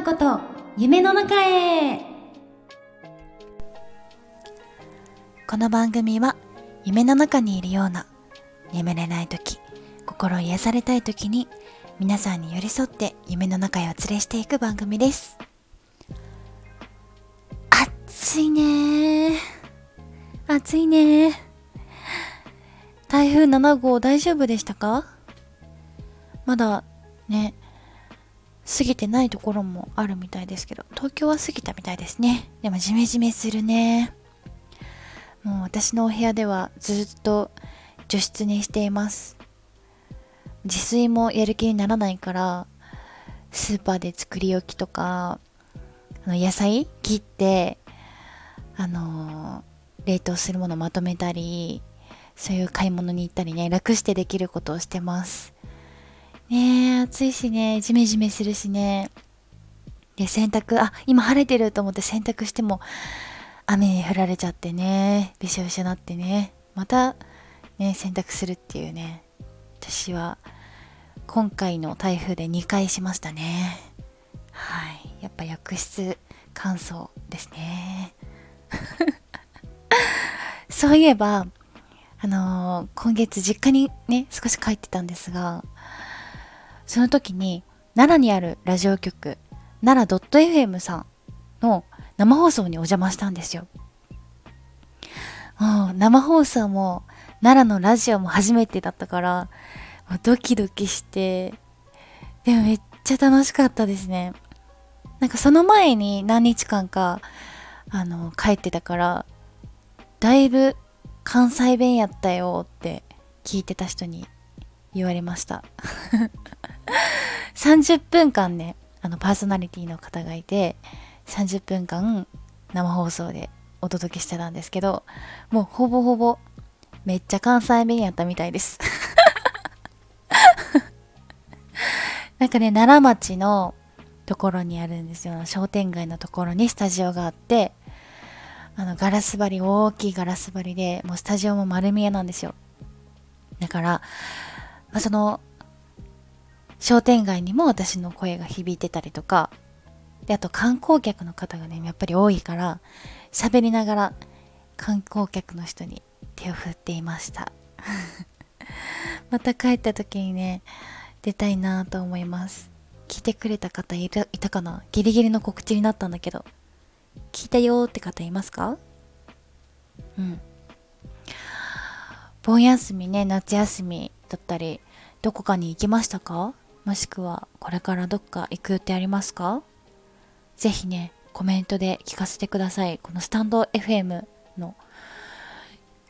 なこと夢の中へ。この番組は夢の中にいるような眠れない時心癒されたい時に皆さんに寄り添って夢の中へお連れしていく番組です。暑いね。暑いね。台風7号大丈夫でしたか？まだね過ぎてないところもあるみたいですけど東京は過ぎたみたいですね。でもジメジメするね。もう私のお部屋ではずっと除湿にしています。自炊もやる気にならないからスーパーで作り置きとかあの野菜切ってあのー、冷凍するものまとめたりそういう買い物に行ったりね楽してできることをしてます。ねえ暑いしねジメジメするしね。で洗濯あ今晴れてると思って洗濯しても雨に降られちゃってねびしょびしょなってね。またね洗濯するっていうね。私は今回の台風で2回しましたね。はい。やっぱ浴室乾燥ですね。そういえばあのー、今月実家にね少し帰ってたんですがその時に奈良にあるラジオ局奈良 .fm さんの生放送にお邪魔したんですよ。生放送も奈良のラジオも初めてだったからもうドキドキしてでもめっちゃ楽しかったですね。なんかその前に何日間かあの帰ってたからだいぶ関西弁やったよって聞いてた人に言われました30分間ねあのパーソナリティの方がいて30分間生放送でお届けしてたんですけどもうほぼほぼめっちゃ関西弁やったみたいです。なんかね奈良町のところにあるんですよ。商店街のところにスタジオがあってあのガラス張り大きいガラス張りでもうスタジオも丸見えなんですよ。だから、ま、その商店街にも私の声が響いてたりとか。であと観光客の方がねやっぱり多いから喋りながら観光客の人に手を振っていました。また帰った時にね出たいなと思います。聞いてくれた方いたいたかな？ギリギリの告知になったんだけど。聞いたよって方いますか？うん。盆休みね夏休みだったりどこかに行きましたか？もしくはこれからどっか行く予定ありますか？ぜひねコメントで聞かせてください。このスタンド FM の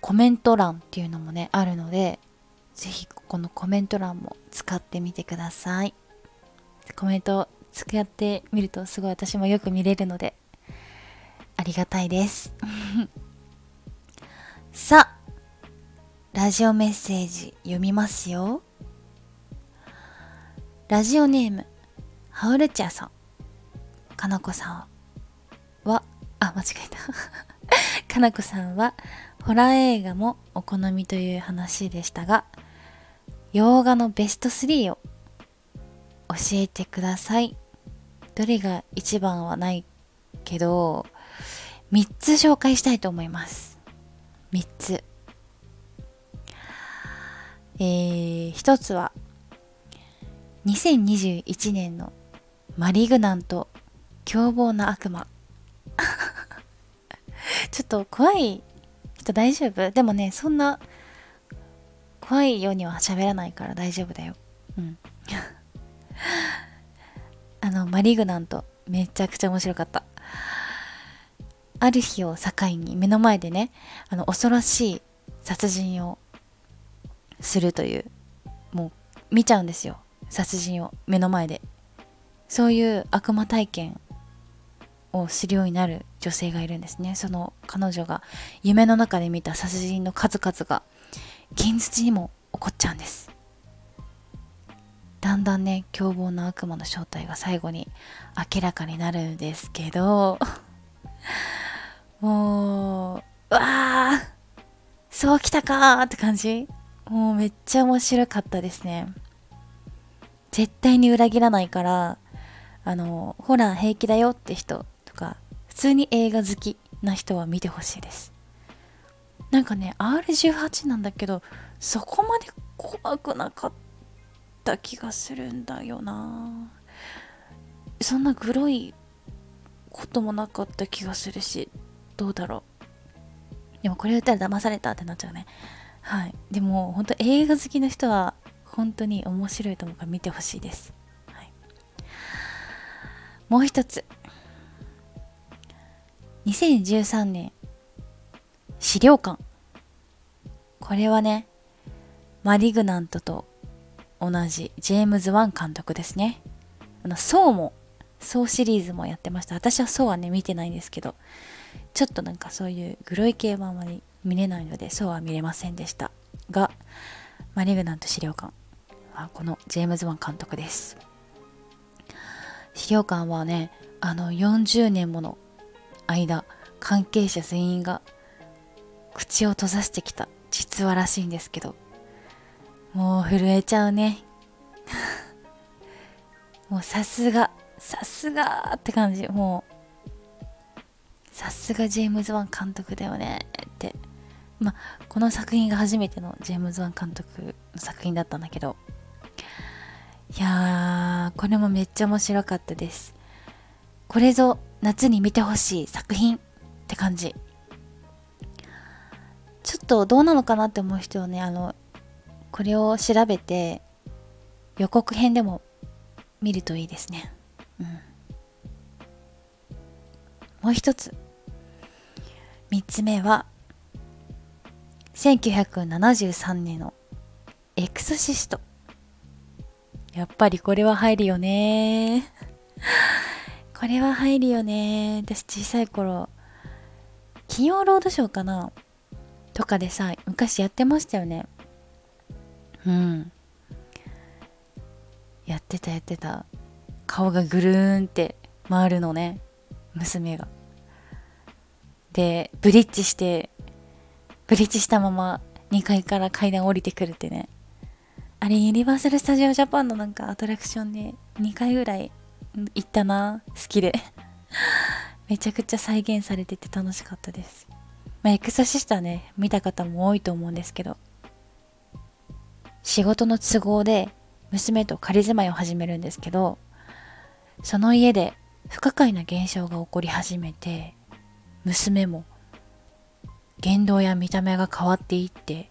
コメント欄っていうのもねあるのでぜひここのコメント欄も使ってみてください。コメント使ってみるとすごい私もよく見れるのでありがたいです。さあラジオメッセージ読みますよ。ラジオネームハウルチャーさんかなこさんはあ間違えた。かなこさんは ホラー映画もお好みという話でしたが洋画のベスト3を教えてください。どれが一番はないけど3つ紹介したいと思います。3つ。えー、1つは2021年のマリグナント凶暴な悪魔。ちょっと怖い。人大丈夫？でもねそんな怖いようには喋らないから大丈夫だよ。うん。あのマリグナントめちゃくちゃ面白かった。ある日を境に目の前でねあの恐ろしい殺人をするというもう見ちゃうんですよ。殺人を目の前でそういう悪魔体験をするようになる女性がいるんですね。その彼女が夢の中で見た殺人の数々が現実にも起こっちゃうんです。だんだんね凶暴な悪魔の正体が最後に明らかになるんですけど もううわーそうきたかーって感じ。もうめっちゃ面白かったですね。絶対に裏切らないからあのホラー平気だよって人とか普通に映画好きな人は見てほしいです。なんかね R18 なんだけどそこまで怖くなかった気がするんだよな。そんなグロいこともなかった気がするしどうだろう。でもこれ言ったら騙されたってなっちゃうね。はい。でも本当映画好きな人は本当に面白いと思うから見てほしいです、はい、もう一つ。2013年資料館。これはねマリグナントと同じジェームズ・ワン監督ですね。あのソウもソウシリーズもやってました。私はソウはね見てないんですけどちょっとなんかそういうグロい系はあまり見れないのでソウは見れませんでした。がマリグナント死霊館。はこのジェームズ・ワン監督です。死霊館はねあの40年もの間関係者全員が口を閉ざしてきた実話らしいんですけどもう震えちゃうね。もうさすがさすがって感じ。もうさすがジェームズ・ワン監督だよね。って。まあこの作品が初めてのジェームズ・ワン監督の作品だったんだけどいやーこれもめっちゃ面白かったです。これぞ夏に見てほしい作品って感じ。ちょっとどうなのかなって思う人はねあのこれを調べて予告編でも見るといいですね。うん。もう一つ。三つ目は1973年のエクソシスト。やっぱりこれは入るよね。これは入るよね。私小さい頃金曜ロードショーかな？とかでさ昔やってましたよね。うん。やってたやってた。顔がぐるーんって回るのね。娘が。でブリッジしてブリッジしたまま2階から階段降りてくるってね。あれユニバーサル・スタジオ・ジャパンのなんかアトラクションで2回ぐらい行ったな。好きで。めちゃくちゃ再現されてて楽しかったです。まあ、エクソシストはね、見た方も多いと思うんですけど、仕事の都合で娘と仮住まいを始めるんですけど、その家で不可解な現象が起こり始めて、娘も言動や見た目が変わっていって、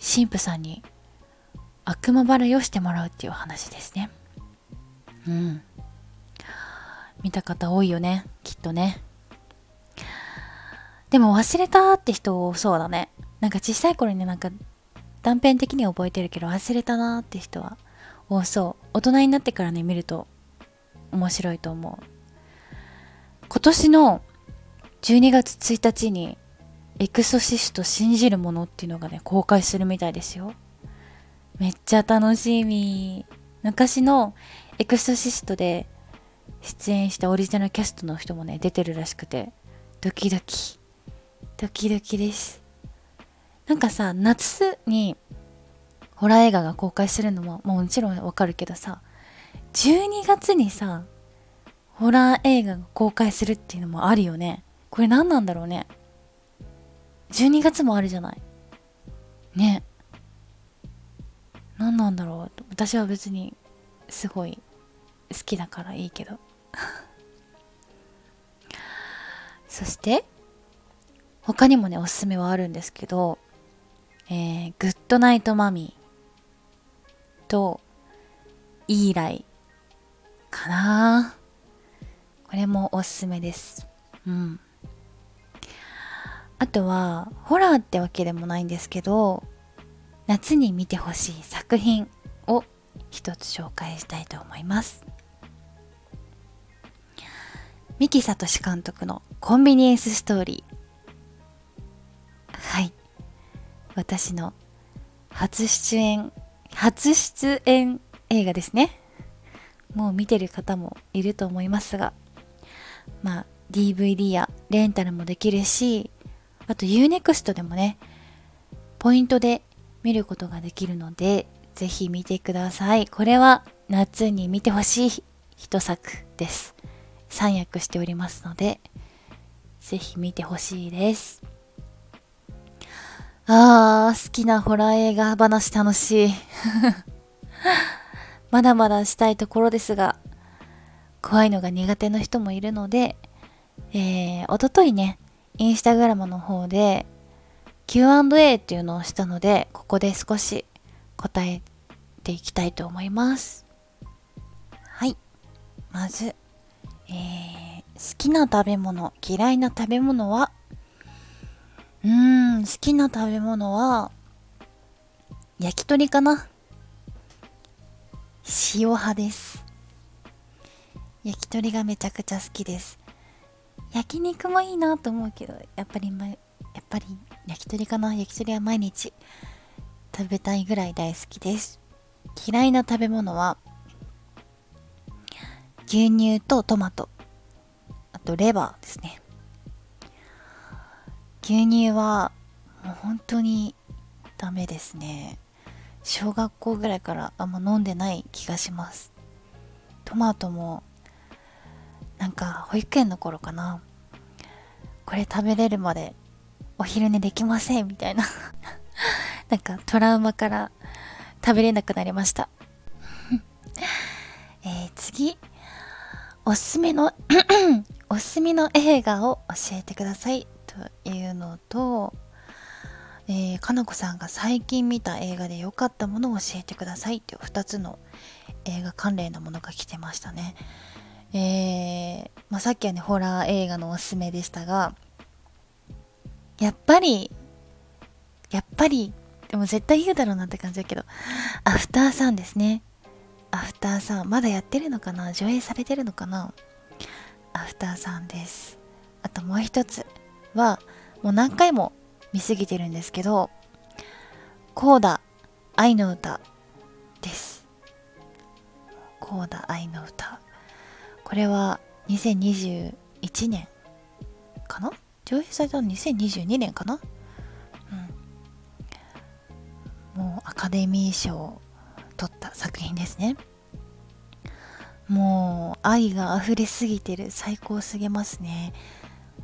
神父さんに悪魔払いをしてもらうっていう話ですね。うん。見た方多いよね、きっとね。でも忘れたって人そうだね。なんか小さい頃になんか断片的には覚えてるけど忘れたなって人は多そう。大人になってからね見ると面白いと思う。今年の12月1日にエクソシスト信じるものっていうのがね公開するみたいですよ。めっちゃ楽しみ。昔のエクソシストで出演したオリジナルキャストの人もね出てるらしくてドキドキドキドキです。なんかさ、夏にホラー映画が公開するのももちろんわかるけどさ、12月にさ、ホラー映画が公開するっていうのもあるよね。これ何なんだろうね。12月もあるじゃない。ね。何なんだろう。私は別にすごい好きだからいいけど。そして他にもね、おすすめはあるんですけど、えー、グッドナイトマミーと、イーライかなこれもおすすめです。うん。あとは、ホラーってわけでもないんですけど、夏に見てほしい作品を一つ紹介したいと思います。三木聡監督のコンビニエンスストーリー。はい。私の初出演初出演映画ですね。もう見てる方もいると思いますが。まあ DVD やレンタルもできるしあと UNEXT でもねポイントで見ることができるのでぜひ見てください。これは夏に見てほしい一作です。3役しておりますのでぜひ見てほしいです。あー好きなホラー映画話楽しい。まだまだしたいところですが怖いのが苦手な人もいるのでえー、おとといねインスタグラムの方で Q&A っていうのをしたのでここで少し答えていきたいと思います。はい。まず、えー、好きな食べ物嫌いな食べ物は？うーん好きな食べ物は焼き鳥かな？塩派です。焼き鳥がめちゃくちゃ好きです。焼肉もいいなと思うけどやっぱり、ま、ぱり焼き鳥かな？焼き鳥は毎日食べたいぐらい大好きです。嫌いな食べ物は？牛乳とトマト。あとレバーですね。牛乳はもう本当にダメですね。小学校ぐらいからあんま飲んでない気がします。トマトもなんか保育園の頃かな。これ食べれるまでお昼寝できませんみたいな。なんかトラウマから食べれなくなりました。えー、次。おすすめの おすすめの映画を教えてください。というのと、えー、かなこさんが最近見た映画で良かったものを教えてください。という2つの映画関連のものが来てましたね。えー、まあ、さっきはね、ホラー映画のおすすめでしたが、やっぱり、やっぱり、でも絶対言うだろうなって感じだけど、アフターさんですね。アフターさん、まだやってるのかな？上映されてるのかな？アフターさんです。あともう一つは、もう何回も見すぎてるんですけど、コーダ愛の歌です。コーダ愛の歌。これは2021年かな？上映されたの2022年かな？うん。もうアカデミー賞を取った作品ですね。もう愛が溢れすぎてる。最高すぎますね。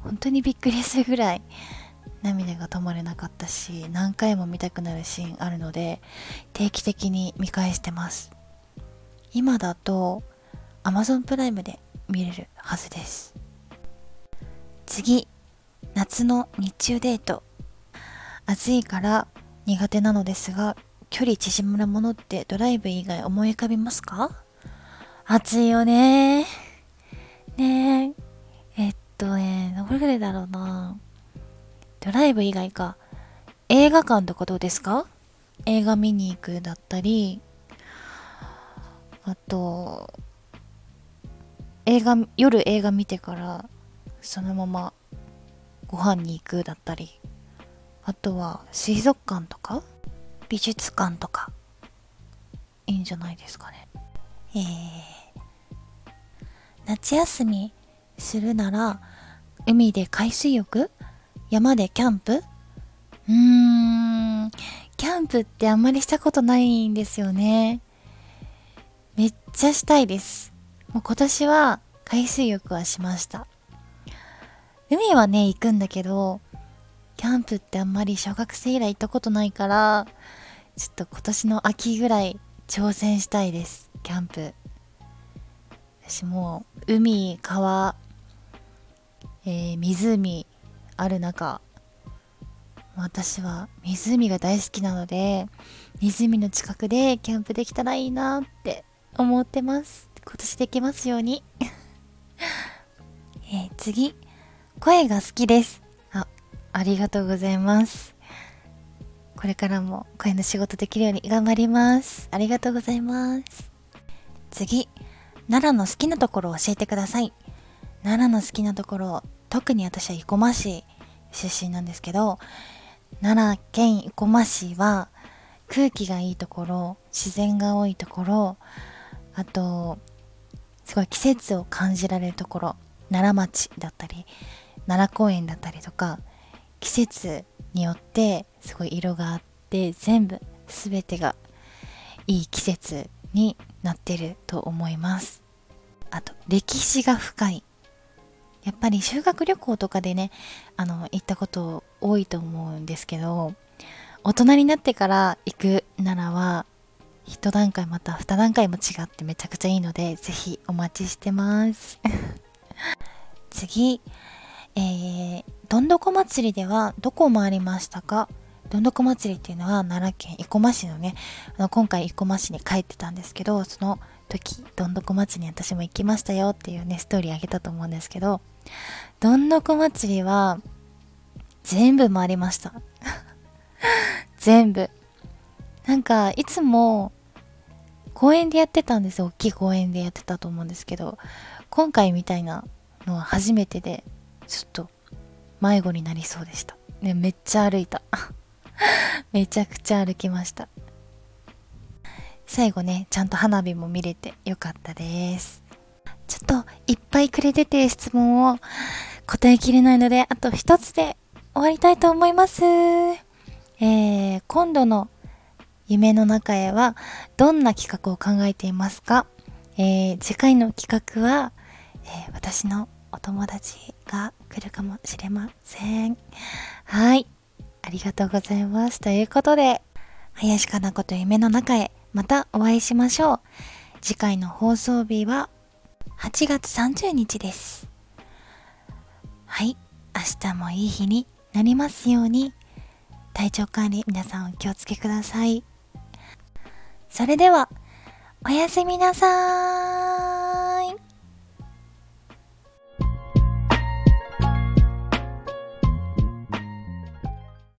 本当にびっくりするぐらい涙が止まれなかったし何回も見たくなるシーンあるので定期的に見返してます。今だと Amazon プライムで見れるはずです。次。夏の日中デート。暑いから苦手なのですが距離縮むものってドライブ以外思い浮かびますか？暑いよね。ね。ええっとねどれぐらいだろうな。ドライブ以外か。映画館とかどうですか？映画見に行くだったり。あと映画夜映画見てからそのままご飯に行くだったりあとは水族館とか美術館とかいいんじゃないですかね。えー、夏休みするなら海で海水浴？山でキャンプ？うーんキャンプってあんまりしたことないんですよね。めっちゃしたいです。もう今年は海水浴はしました。海はね、行くんだけど、キャンプってあんまり小学生以来行ったことないから、ちょっと今年の秋ぐらい挑戦したいです。キャンプ。私もう、海、川、えー、湖ある中、私は湖が大好きなので、湖の近くでキャンプできたらいいなって思ってます。今年できますように。えー、次、声が好きです。あ、ありがとうございます。これからも声の仕事できるように頑張ります。ありがとうございます。次、奈良の好きなところを教えてください。奈良の好きなところ、特に私は生駒市出身なんですけど、奈良県生駒市は空気がいいところ、自然が多いところ、あとすごい季節を感じられるところ奈良町だったり奈良公園だったりとか季節によってすごい色があって全部全てがいい季節になってると思います。あと歴史が深い。やっぱり修学旅行とかでねあの行ったこと多いと思うんですけど大人になってから行くならは一段階また二段階も違ってめちゃくちゃいいのでぜひお待ちしてます。次。えー、どんどこ祭りではどこを回りましたか？どんどこ祭りっていうのは奈良県生駒市のねあの今回生駒市に帰ってたんですけどその時どんどこ祭りに私も行きましたよっていうねストーリーあげたと思うんですけどどんどこ祭りは全部回りました。全部。なんかいつも公園でやってたんですよ。大きい公園でやってたと思うんですけど今回みたいなのは初めてでちょっと迷子になりそうでした。ねめっちゃ歩いた。めちゃくちゃ歩きました。最後ねちゃんと花火も見れてよかったです。ちょっといっぱいくれてて質問を答えきれないのであと一つで終わりたいと思います。えー、今度の夢の中へはどんな企画を考えていますか、えー、次回の企画は、えー、私のお友達が来るかもしれません。はい。ありがとうございます。ということで、林かな子と夢の中へまたお会いしましょう。次回の放送日は8月30日です。はい。明日もいい日になりますように。体調管理皆さんお気をつけください。それでは、おやすみなさーい。